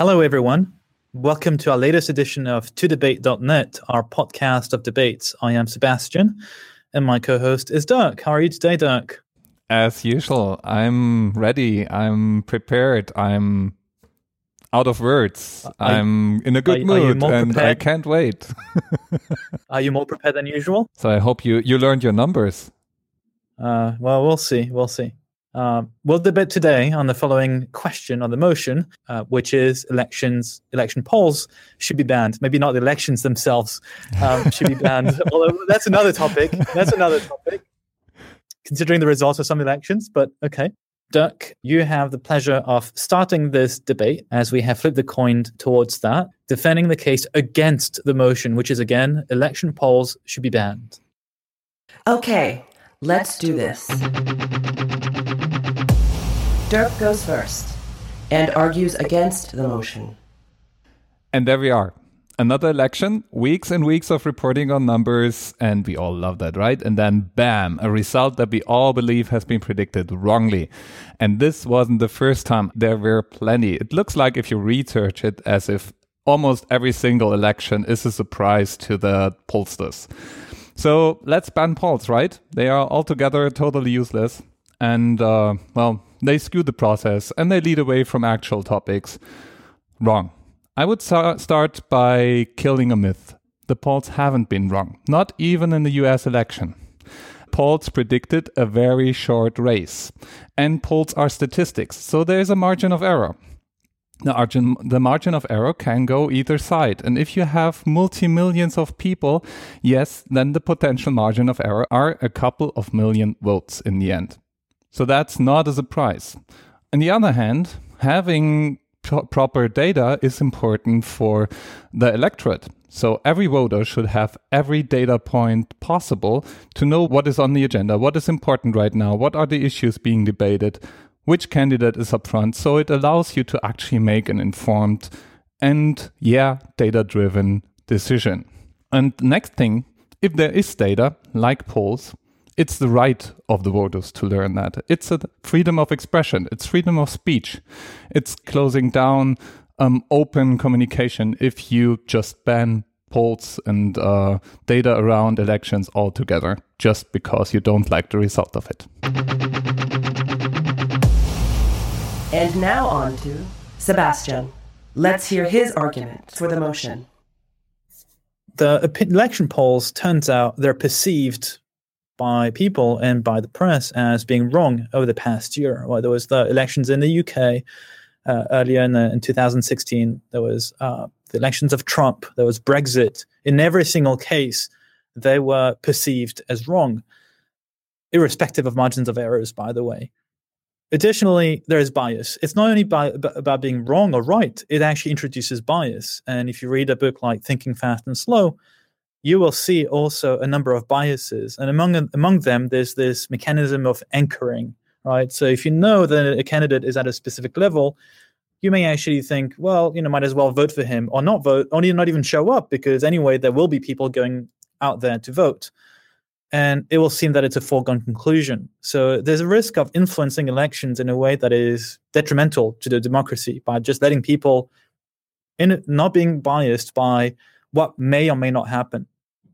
Hello, everyone. Welcome to our latest edition of 2debate.net, our podcast of debates. I am Sebastian, and my co host is Dirk. How are you today, Dirk? As usual, I'm ready. I'm prepared. I'm out of words. Are, I'm in a good are, mood are and I can't wait. are you more prepared than usual? So I hope you, you learned your numbers. Uh, well, we'll see. We'll see. Uh, we'll debate today on the following question on the motion, uh, which is elections, election polls should be banned. Maybe not the elections themselves um, should be banned. Although that's another topic. That's another topic. Considering the results of some elections, but okay. Dirk, you have the pleasure of starting this debate as we have flipped the coin towards that, defending the case against the motion, which is again, election polls should be banned. Okay, let's do this. Dirk goes first and argues against the motion. And there we are. Another election, weeks and weeks of reporting on numbers, and we all love that, right? And then bam, a result that we all believe has been predicted wrongly. And this wasn't the first time. There were plenty. It looks like if you research it as if almost every single election is a surprise to the pollsters. So let's ban polls, right? They are altogether totally useless. And, uh, well, they skew the process and they lead away from actual topics. Wrong. I would start by killing a myth. The polls haven't been wrong, not even in the US election. Polls predicted a very short race, and polls are statistics, so there is a margin of error. The margin, of error can go either side. And if you have multi millions of people, yes, then the potential margin of error are a couple of million votes in the end. So that's not a surprise. On the other hand, having pro- proper data is important for the electorate. So every voter should have every data point possible to know what is on the agenda, what is important right now, what are the issues being debated, which candidate is up front. So it allows you to actually make an informed and, yeah, data driven decision. And next thing, if there is data, like polls, it's the right of the voters to learn that. It's a freedom of expression. It's freedom of speech. It's closing down um, open communication if you just ban polls and uh, data around elections altogether just because you don't like the result of it. And now on to Sebastian. Let's hear his argument for the motion. The election polls turns out they're perceived by people and by the press as being wrong over the past year. Well, there was the elections in the UK uh, earlier in, the, in 2016. There was uh, the elections of Trump. There was Brexit. In every single case, they were perceived as wrong, irrespective of margins of errors, by the way. Additionally, there is bias. It's not only by, about being wrong or right, it actually introduces bias. And if you read a book like Thinking Fast and Slow, you will see also a number of biases, and among among them, there's this mechanism of anchoring, right? So if you know that a candidate is at a specific level, you may actually think, well, you know, might as well vote for him or not vote, or not even show up, because anyway, there will be people going out there to vote, and it will seem that it's a foregone conclusion. So there's a risk of influencing elections in a way that is detrimental to the democracy by just letting people in not being biased by what may or may not happen.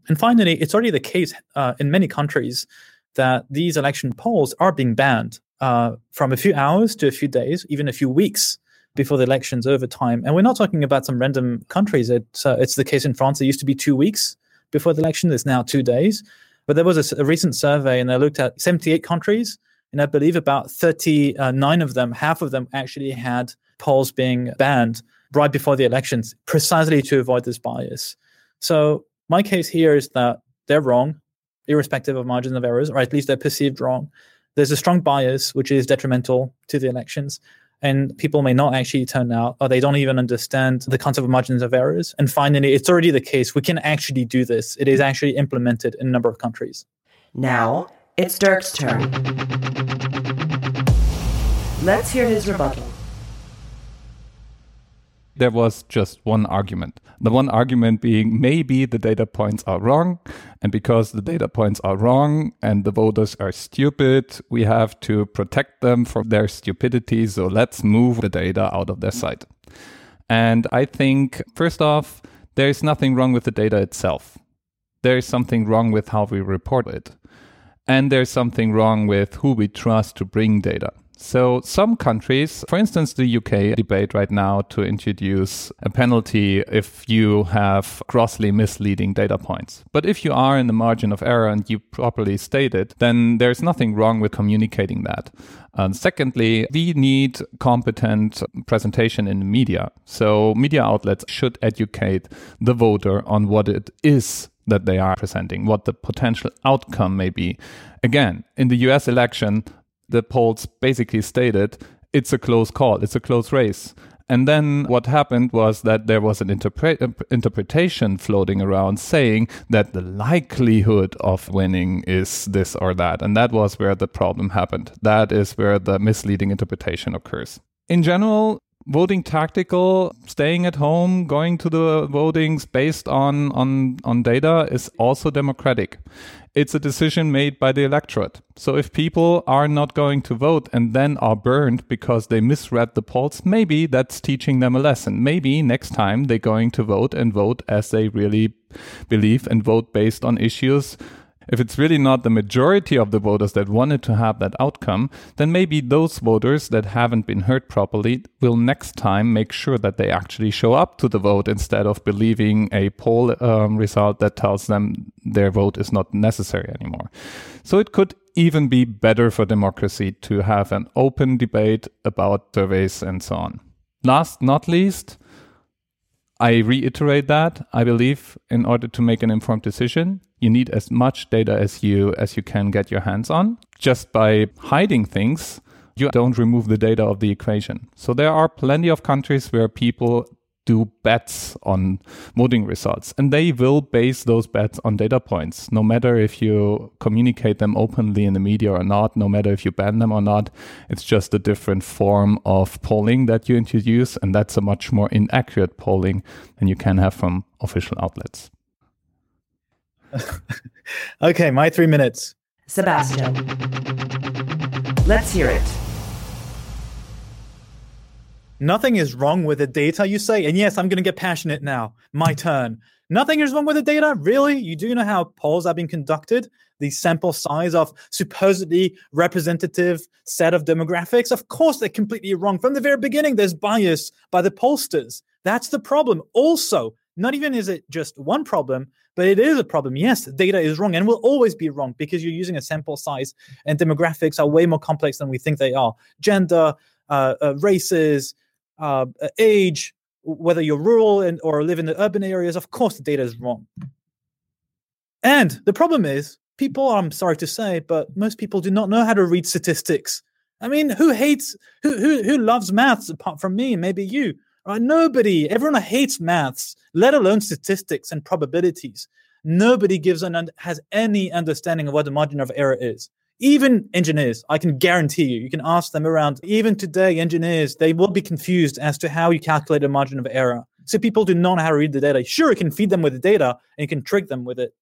And finally, it's already the case uh, in many countries that these election polls are being banned uh, from a few hours to a few days, even a few weeks before the elections over time. And we're not talking about some random countries. It's, uh, it's the case in France. It used to be two weeks before the election. It's now two days. But there was a, a recent survey, and they looked at 78 countries, and I believe about 39 of them, half of them actually had polls being banned right before the elections, precisely to avoid this bias. So my case here is that they're wrong, irrespective of margins of errors, or at least they're perceived wrong. There's a strong bias which is detrimental to the elections, and people may not actually turn out, or they don't even understand the concept of margins of errors. And finally, it's already the case we can actually do this. It is actually implemented in a number of countries. Now it's Dirk's turn. Let's hear his rebuttal there was just one argument. The one argument being maybe the data points are wrong. And because the data points are wrong and the voters are stupid, we have to protect them from their stupidity. So let's move the data out of their sight. And I think, first off, there is nothing wrong with the data itself. There is something wrong with how we report it. And there's something wrong with who we trust to bring data. So, some countries, for instance, the UK debate right now to introduce a penalty if you have grossly misleading data points. But if you are in the margin of error and you properly state it, then there's nothing wrong with communicating that. And secondly, we need competent presentation in the media. So, media outlets should educate the voter on what it is that they are presenting, what the potential outcome may be. Again, in the US election, the polls basically stated it's a close call, it's a close race. And then what happened was that there was an interpre- uh, interpretation floating around saying that the likelihood of winning is this or that. And that was where the problem happened. That is where the misleading interpretation occurs. In general, voting tactical, staying at home, going to the votings based on, on, on data is also democratic it's a decision made by the electorate. So if people are not going to vote and then are burned because they misread the polls, maybe that's teaching them a lesson. Maybe next time they're going to vote and vote as they really believe and vote based on issues if it's really not the majority of the voters that wanted to have that outcome, then maybe those voters that haven't been heard properly will next time make sure that they actually show up to the vote instead of believing a poll um, result that tells them their vote is not necessary anymore. So it could even be better for democracy to have an open debate about surveys and so on. Last not least, I reiterate that I believe in order to make an informed decision, you need as much data as you as you can get your hands on. Just by hiding things, you don't remove the data of the equation. So there are plenty of countries where people do bets on voting results and they will base those bets on data points no matter if you communicate them openly in the media or not no matter if you ban them or not it's just a different form of polling that you introduce and that's a much more inaccurate polling than you can have from official outlets okay, my three minutes. Sebastian, let's hear it. Nothing is wrong with the data, you say? And yes, I'm going to get passionate now. My turn. Nothing is wrong with the data? Really? You do know how polls are being conducted? The sample size of supposedly representative set of demographics? Of course, they're completely wrong. From the very beginning, there's bias by the pollsters. That's the problem. Also, not even is it just one problem, but it is a problem. Yes, data is wrong and will always be wrong because you're using a sample size and demographics are way more complex than we think they are. Gender, uh, uh, races, uh, age, whether you're rural and, or live in the urban areas, of course the data is wrong. And the problem is, people, I'm sorry to say, but most people do not know how to read statistics. I mean, who hates, who, who, who loves maths apart from me? Maybe you. Right? Nobody, everyone hates maths, let alone statistics and probabilities. Nobody gives an has any understanding of what the margin of error is. Even engineers, I can guarantee you, you can ask them around. Even today, engineers, they will be confused as to how you calculate a margin of error. So people do not know how to read the data. Sure, you can feed them with the data and you can trick them with it.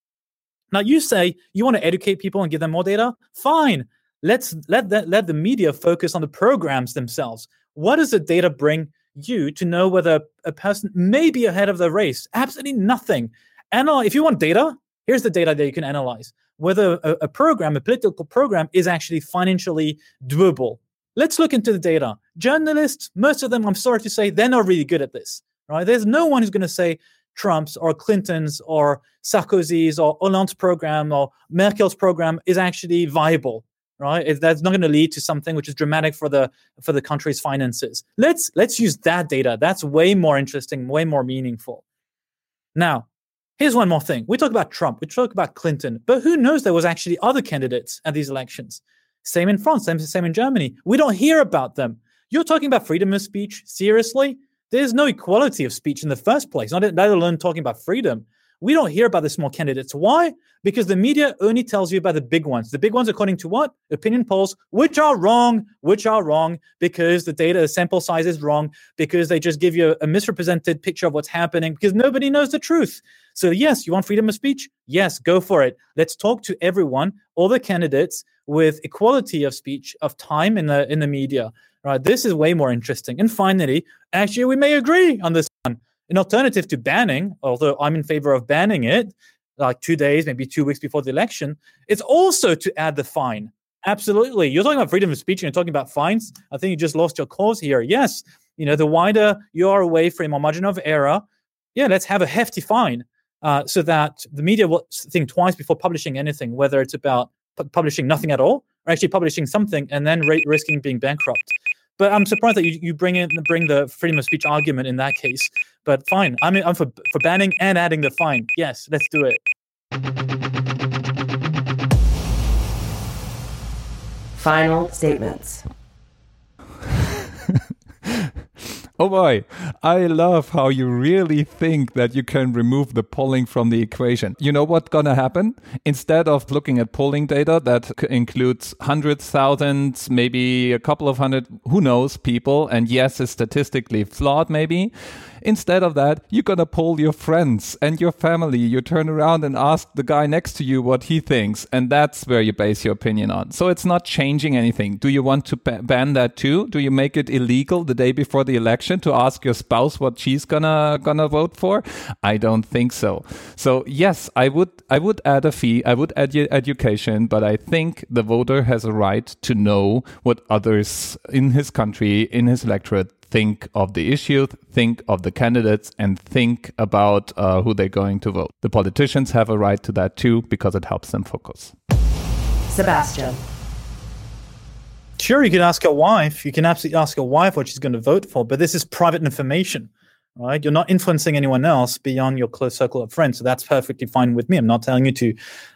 Now you say you want to educate people and give them more data. Fine. Let's let let the media focus on the programs themselves. What does the data bring you to know whether a person may be ahead of the race. Absolutely nothing. Analyze, uh, if you want data, here's the data that you can analyze whether a, a program, a political program, is actually financially doable. Let's look into the data. Journalists, most of them, I'm sorry to say, they're not really good at this. Right? There's no one who's going to say Trump's or Clinton's or Sarkozy's or Hollande's program or Merkel's program is actually viable right if that's not going to lead to something which is dramatic for the for the country's finances let's let's use that data that's way more interesting way more meaningful now here's one more thing. We talk about trump we talk about clinton but who knows there was actually other candidates at these elections? Same in france same, same in germany. We don't hear about them. You're talking about freedom of speech? Seriously? There's no equality of speech in the first place not let alone talking about freedom we don't hear about the small candidates. Why? Because the media only tells you about the big ones. The big ones, according to what? Opinion polls, which are wrong, which are wrong because the data the sample size is wrong, because they just give you a misrepresented picture of what's happening, because nobody knows the truth. So, yes, you want freedom of speech? Yes, go for it. Let's talk to everyone, all the candidates with equality of speech, of time in the in the media. Right? This is way more interesting. And finally, actually, we may agree on this. An alternative to banning, although I'm in favor of banning it, like two days, maybe two weeks before the election, it's also to add the fine. Absolutely. You're talking about freedom of speech and you're talking about fines. I think you just lost your cause here. Yes, you know, the wider you are away from a margin of error, yeah, let's have a hefty fine uh, so that the media will think twice before publishing anything, whether it's about pu- publishing nothing at all or actually publishing something and then risking being bankrupt. But I'm surprised that you, you bring in bring the freedom of speech argument in that case. But fine, I'm I'm for for banning and adding the fine. Yes, let's do it. Final statements. Oh boy, I love how you really think that you can remove the polling from the equation. You know what's gonna happen? Instead of looking at polling data that includes hundreds, thousands, maybe a couple of hundred, who knows, people, and yes, is statistically flawed maybe. Instead of that, you're gonna poll your friends and your family. You turn around and ask the guy next to you what he thinks, and that's where you base your opinion on. So it's not changing anything. Do you want to ba- ban that too? Do you make it illegal the day before the election to ask your spouse what she's gonna gonna vote for? I don't think so. So yes, I would I would add a fee. I would add education, but I think the voter has a right to know what others in his country, in his electorate think of the issue, think of the candidates, and think about uh, who they're going to vote. The politicians have a right to that too because it helps them focus. Sebastian. Sure, you can ask a wife. You can absolutely ask a wife what she's going to vote for, but this is private information, right? You're not influencing anyone else beyond your close circle of friends. So that's perfectly fine with me. I'm not telling you to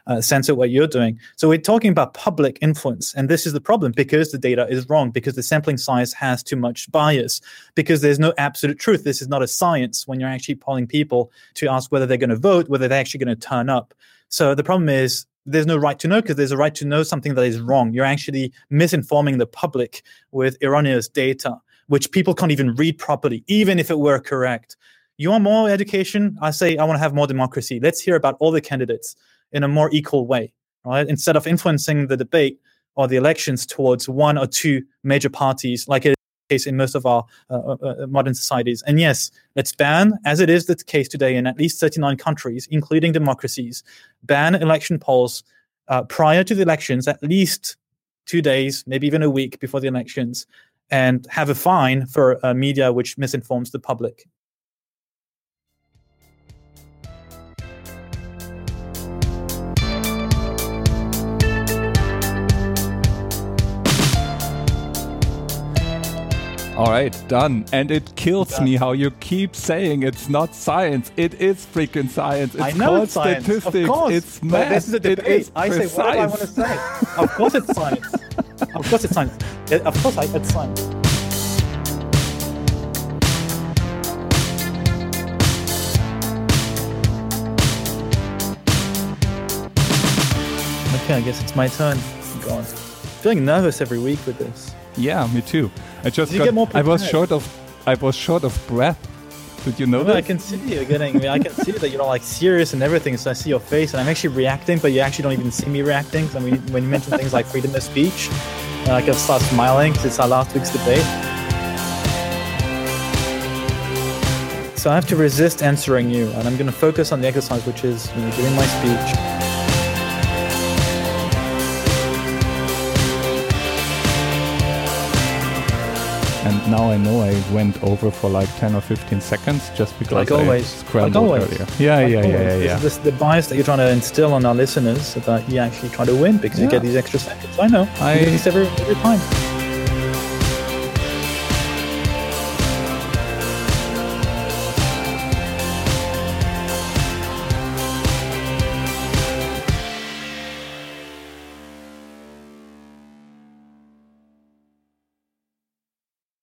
uh, censor what you're doing. So we're talking about public influence. And this is the problem because the data is wrong, because the sampling size has too much bias, because there's no absolute truth. This is not a science when you're actually polling people to ask whether they're going to vote, whether they're actually going to turn up. So the problem is there's no right to know because there's a right to know something that is wrong. You're actually misinforming the public with erroneous data, which people can't even read properly, even if it were correct. You want more education? I say I want to have more democracy. Let's hear about all the candidates in a more equal way, right? Instead of influencing the debate or the elections towards one or two major parties, like it case in most of our uh, uh, modern societies. And yes, let's ban, as it is the case today in at least 39 countries, including democracies, ban election polls uh, prior to the elections, at least two days, maybe even a week before the elections, and have a fine for uh, media which misinforms the public. All right, done. And it kills Done. me how you keep saying it's not science. It is freaking science. It's I know called it's science. statistics. Of course. It's but math. this is a debate. is I say, what do I want to say? of course it's science. Of course it's science. Yeah, Of course I, it's science. Okay, I guess it's my turn. Go on. Feeling nervous every week with this. Yeah, me too. I just Did you got, get more I was short of I was short of breath. Did you know No, I can see you getting. I, mean, I can see that you're like serious and everything. So I see your face, and I'm actually reacting, but you actually don't even see me reacting. So I mean, when you mention things like freedom of speech, uh, I can start smiling because it's our last week's debate. So I have to resist answering you, and I'm going to focus on the exercise, which is you know, giving my speech. And now I know I went over for like 10 or 15 seconds just because Like I always. scrambled Like always. earlier. Yeah, Like yeah, yeah, always, yeah, this is the bias that you're trying to instill on our listeners that you actually try to win because you get these extra seconds. I know. I- do this every, every time.